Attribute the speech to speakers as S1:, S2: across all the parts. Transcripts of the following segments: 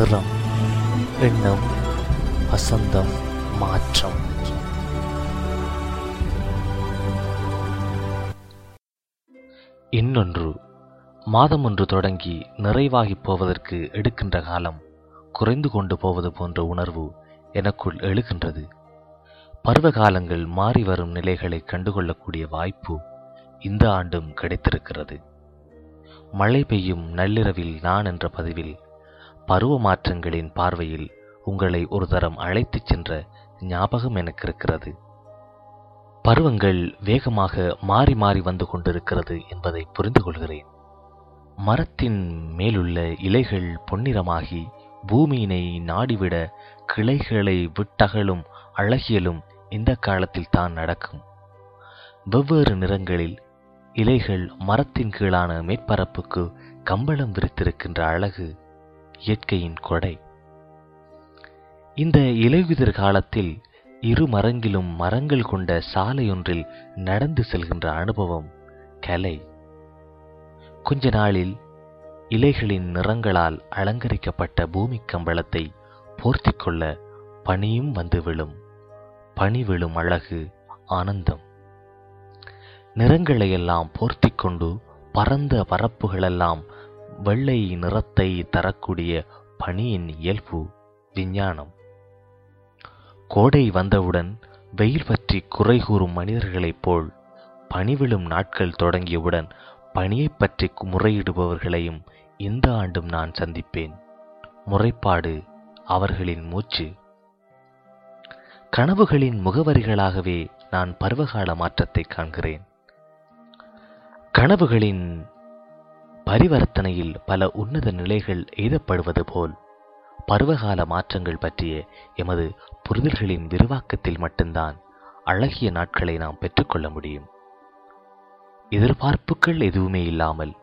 S1: நிறம் எண்ணம் வசந்தம் மாற்றம். இன்னொன்று மாதம் ஒன்று தொடங்கி நிறைவாகிப் போவதற்கு எடுக்கின்ற காலம் குறைந்து கொண்டு போவது போன்ற உணர்வு எனக்குள் எழுகின்றது. பருவகாலங்கள் மாறி வரும் நிலைகளை கண்டுகொள்ளக்கூடிய வாய்ப்பு இந்த ஆண்டும் கிடைத்திருக்கிறது. மழை பெய்யும் நள்ளிரவில் நான் என்ற பதிவில் பருவ மாற்றங்களின் பார்வையில் உங்களை ஒரு தரம் அழைத்துச் சென்ற ஞாபகம் எனக்கு இருக்கிறது பருவங்கள் வேகமாக மாறி மாறி வந்து கொண்டிருக்கிறது என்பதை புரிந்து கொள்கிறேன் மரத்தின் மேலுள்ள இலைகள் பொன்னிறமாகி பூமியினை நாடிவிட கிளைகளை விட்டகலும் அழகியலும் இந்த காலத்தில் தான் நடக்கும். வெவ்வேறு நிறங்களில் இலைகள் மரத்தின் கீழான மேற்பரப்புக்கு கம்பளம் விரித்திருக்கின்ற அழகு இயற்கையின் கொடை. இந்த இலையுதிர் காலத்தில் இரு மரங்கிலும் மரங்கள் கொண்ட சாலையொன்றில் நடந்து செல்கின்ற அனுபவம் கலை. கொஞ்ச நாளில் இலைகளின் நிறங்களால் அலங்கரிக்கப்பட்ட பூமி கம்பளத்தை போர்த்தி கொள்ள பனியும் வந்து விழும். பனி விழும் அழகு ஆனந்தம். நிறங்களையெல்லாம் போர்த்திக்கொண்டு பரந்த பரப்புகளெல்லாம் வெள்ளை நிறத்தை தரக்கூடிய பனியின் இயல்பு விஞ்ஞானம். கோடை வந்தவுடன் வெயில் பற்றி குறை கூறும் மனிதர்களைப் போல் பனி விழும் நாட்கள் தொடங்கியவுடன் பனியைப் பற்றி முறையிடுபவர்களையும் இந்த ஆண்டும் நான் சந்திப்பேன். முறைப்பாடு அவர்களின் மூச்சு. கனவுகளின் முகவரிகளாகவே நான் பருவகால மாற்றத்தை காண்கிறேன். கனவுகளின் பரிவர்த்தனையில் பல உன்னத நிலைகள் எய்தப்படுவது போல் பருவகால மாற்றங்கள் பற்றிய எமது புரிதல்களின் விரிவாக்கத்தில் மட்டும்தான் அழகிய நாட்களை நாம் பெற்றுக்கொள்ள முடியும். எதிர்பார்ப்புகள் எதுவுமே இல்லாமல்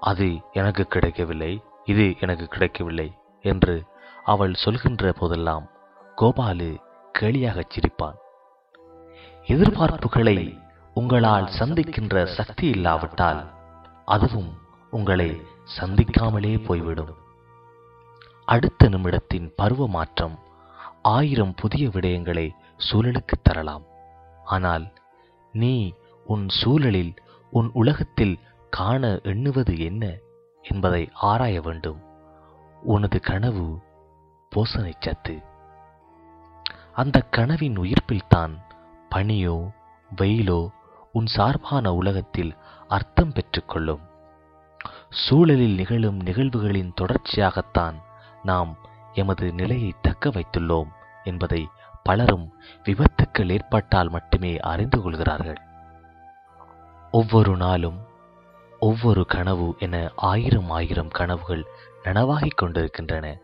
S1: அது எனக்கு கிடைக்கவில்லை இது எனக்கு கிடைக்கவில்லை என்று அவள் சொல்கின்ற போதெல்லாம் கோபாலு கேலியாகச் சிரிப்பான். எதிர்பார்ப்புகளை உங்களால் சந்திக்கின்ற சக்தி இல்லாவிட்டால் அதுவும் உங்களை சந்திக்காமலே போய்விடும். அடுத்த நிமிடத்தின் பருவ மாற்றம் ஆயிரம் புதிய விடயங்களை சூழலுக்கு தரலாம். ஆனால் நீ உன் சூழலில் உன் உலகத்தில் காண எண்ணுவது என்ன என்பதை ஆராய வேண்டும். உனது கனவு போசனை சத்து. அந்த கனவின் உயிர்ப்பில்தான் பனியோ வெயிலோ உன் சார்பான உலகத்தில் அர்த்தம் பெற்றுக்கொள்ளும் சூழலில் நிகழும் நிகழ்வுகளின் தொடர்ச்சியாகத்தான் நாம் எமது நிலையை தக்க வைத்துள்ளோம் என்பதை பலரும் விபத்துக்கள் ஏற்பட்டால் மட்டுமே அறிந்து கொள்கிறார்கள். ஒவ்வொரு நாளும் ஒவ்வொரு கனவு என ஆயிரம் ஆயிரம் கனவுகள் நனவாகிக் கொண்டிருக்கின்றன.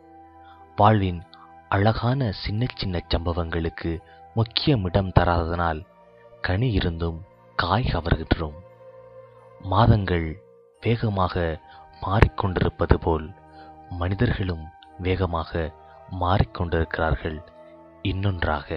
S1: வாழ்வின் அழகான சின்ன சின்ன சம்பவங்களுக்கு முக்கியமிடம் தராததனால் கனி இருந்தும் காய் கவர்கின்றோம். மாதங்கள் வேகமாக மாறிக்கொண்டிருப்பது போல் மனிதர்களும் வேகமாக மாறிக்கொண்டிருக்கிறார்கள். இன்னொன்றாக